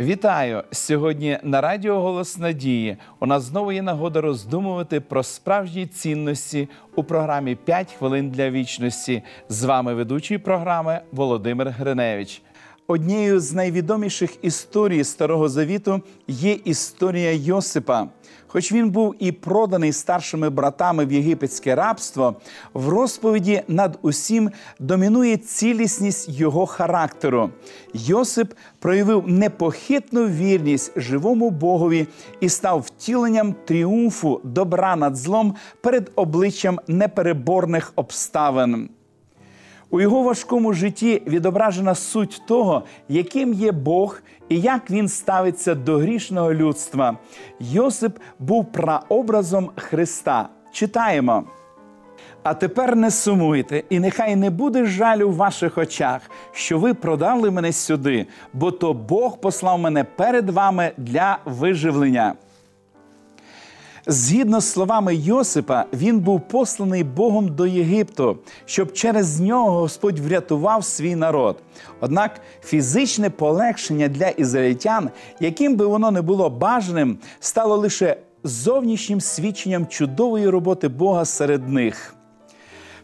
Вітаю сьогодні на Радіо Голос Надії. У нас знову є нагода роздумувати про справжні цінності у програмі «5 хвилин для вічності. З вами ведучий програми Володимир Гриневич. Однією з найвідоміших історій Старого Завіту є історія Йосипа. Хоч він був і проданий старшими братами в єгипетське рабство, в розповіді над усім домінує цілісність його характеру. Йосип проявив непохитну вірність живому Богові і став втіленням тріумфу добра над злом перед обличчям непереборних обставин. У його важкому житті відображена суть того, яким є Бог і як він ставиться до грішного людства. Йосип був прообразом Христа. Читаємо. А тепер не сумуйте, і нехай не буде жалю в ваших очах, що ви продали мене сюди, бо то Бог послав мене перед вами для виживлення. Згідно з словами Йосипа, він був посланий Богом до Єгипту, щоб через нього Господь врятував свій народ. Однак фізичне полегшення для ізраїльтян, яким би воно не було бажаним, стало лише зовнішнім свідченням чудової роботи Бога серед них.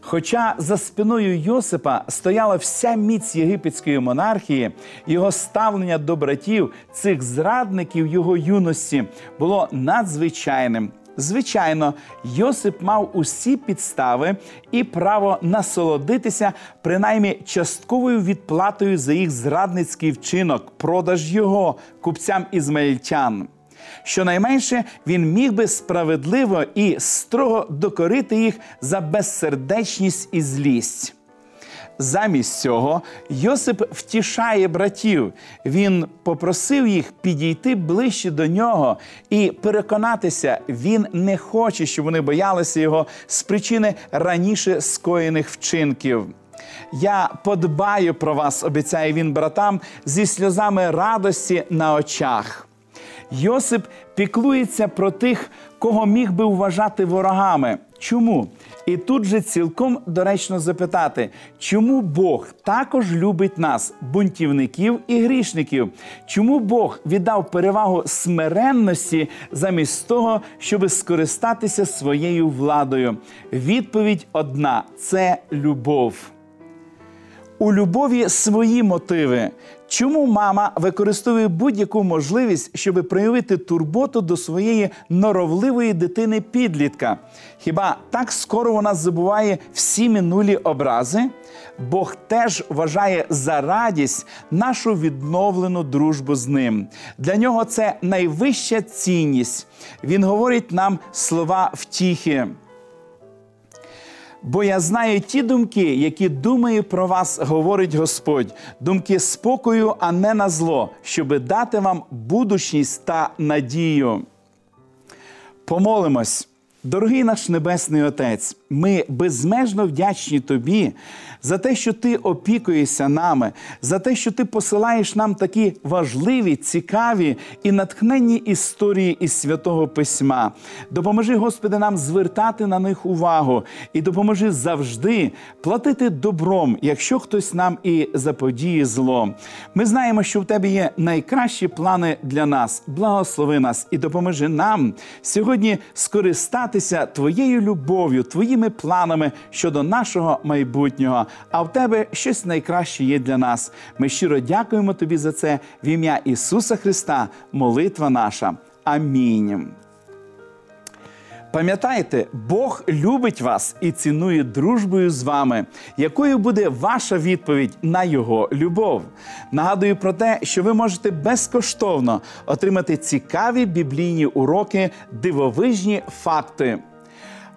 Хоча за спиною Йосипа стояла вся міць єгипетської монархії, його ставлення до братів цих зрадників його юності було надзвичайним. Звичайно, Йосип мав усі підстави і право насолодитися принаймні частковою відплатою за їх зрадницький вчинок, продаж його купцям ізмаїльтян. Щонайменше він міг би справедливо і строго докорити їх за безсердечність і злість. Замість цього Йосип втішає братів. Він попросив їх підійти ближче до нього і переконатися, він не хоче, щоб вони боялися його з причини раніше скоєних вчинків. Я подбаю про вас, обіцяє він братам, зі сльозами радості на очах. Йосип піклується про тих, кого міг би вважати ворогами. Чому? І тут же цілком доречно запитати, чому Бог також любить нас, бунтівників і грішників? Чому Бог віддав перевагу смиренності замість того, щоб скористатися своєю владою? Відповідь одна це любов. У любові свої мотиви. Чому мама використовує будь-яку можливість, щоб проявити турботу до своєї норовливої дитини підлітка? Хіба так скоро вона забуває всі минулі образи? Бог теж вважає за радість нашу відновлену дружбу з ним. Для нього це найвища цінність. Він говорить нам слова втіхи. Бо я знаю ті думки, які думає про вас, говорить Господь, думки спокою, а не на зло, щоби дати вам будучність та надію. Помолимось. Дорогий наш Небесний Отець, ми безмежно вдячні Тобі за те, що Ти опікуєшся нами, за те, що Ти посилаєш нам такі важливі, цікаві і натхненні історії із святого Письма. Допоможи, Господи, нам звертати на них увагу і допоможи завжди платити добром, якщо хтось нам і заподіє зло. Ми знаємо, що в Тебе є найкращі плани для нас. Благослови нас і допоможи нам сьогодні скористатися Твоєю любов'ю, Твоїми планами щодо нашого майбутнього а в тебе щось найкраще є для нас. Ми щиро дякуємо тобі за це в ім'я Ісуса Христа, молитва наша. Амінь. Пам'ятайте, Бог любить вас і цінує дружбою з вами. Якою буде ваша відповідь на Його любов? Нагадую про те, що ви можете безкоштовно отримати цікаві біблійні уроки, дивовижні факти.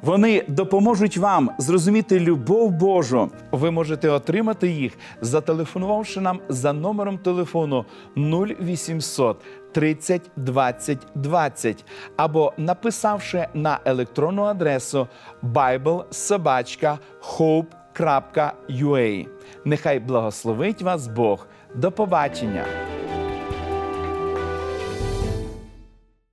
Вони допоможуть вам зрозуміти любов Божу. Ви можете отримати їх, зателефонувавши нам за номером телефону 0800 30 20 20 або написавши на електронну адресу biblesobachka.hope.ua. Нехай благословить вас Бог. До побачення!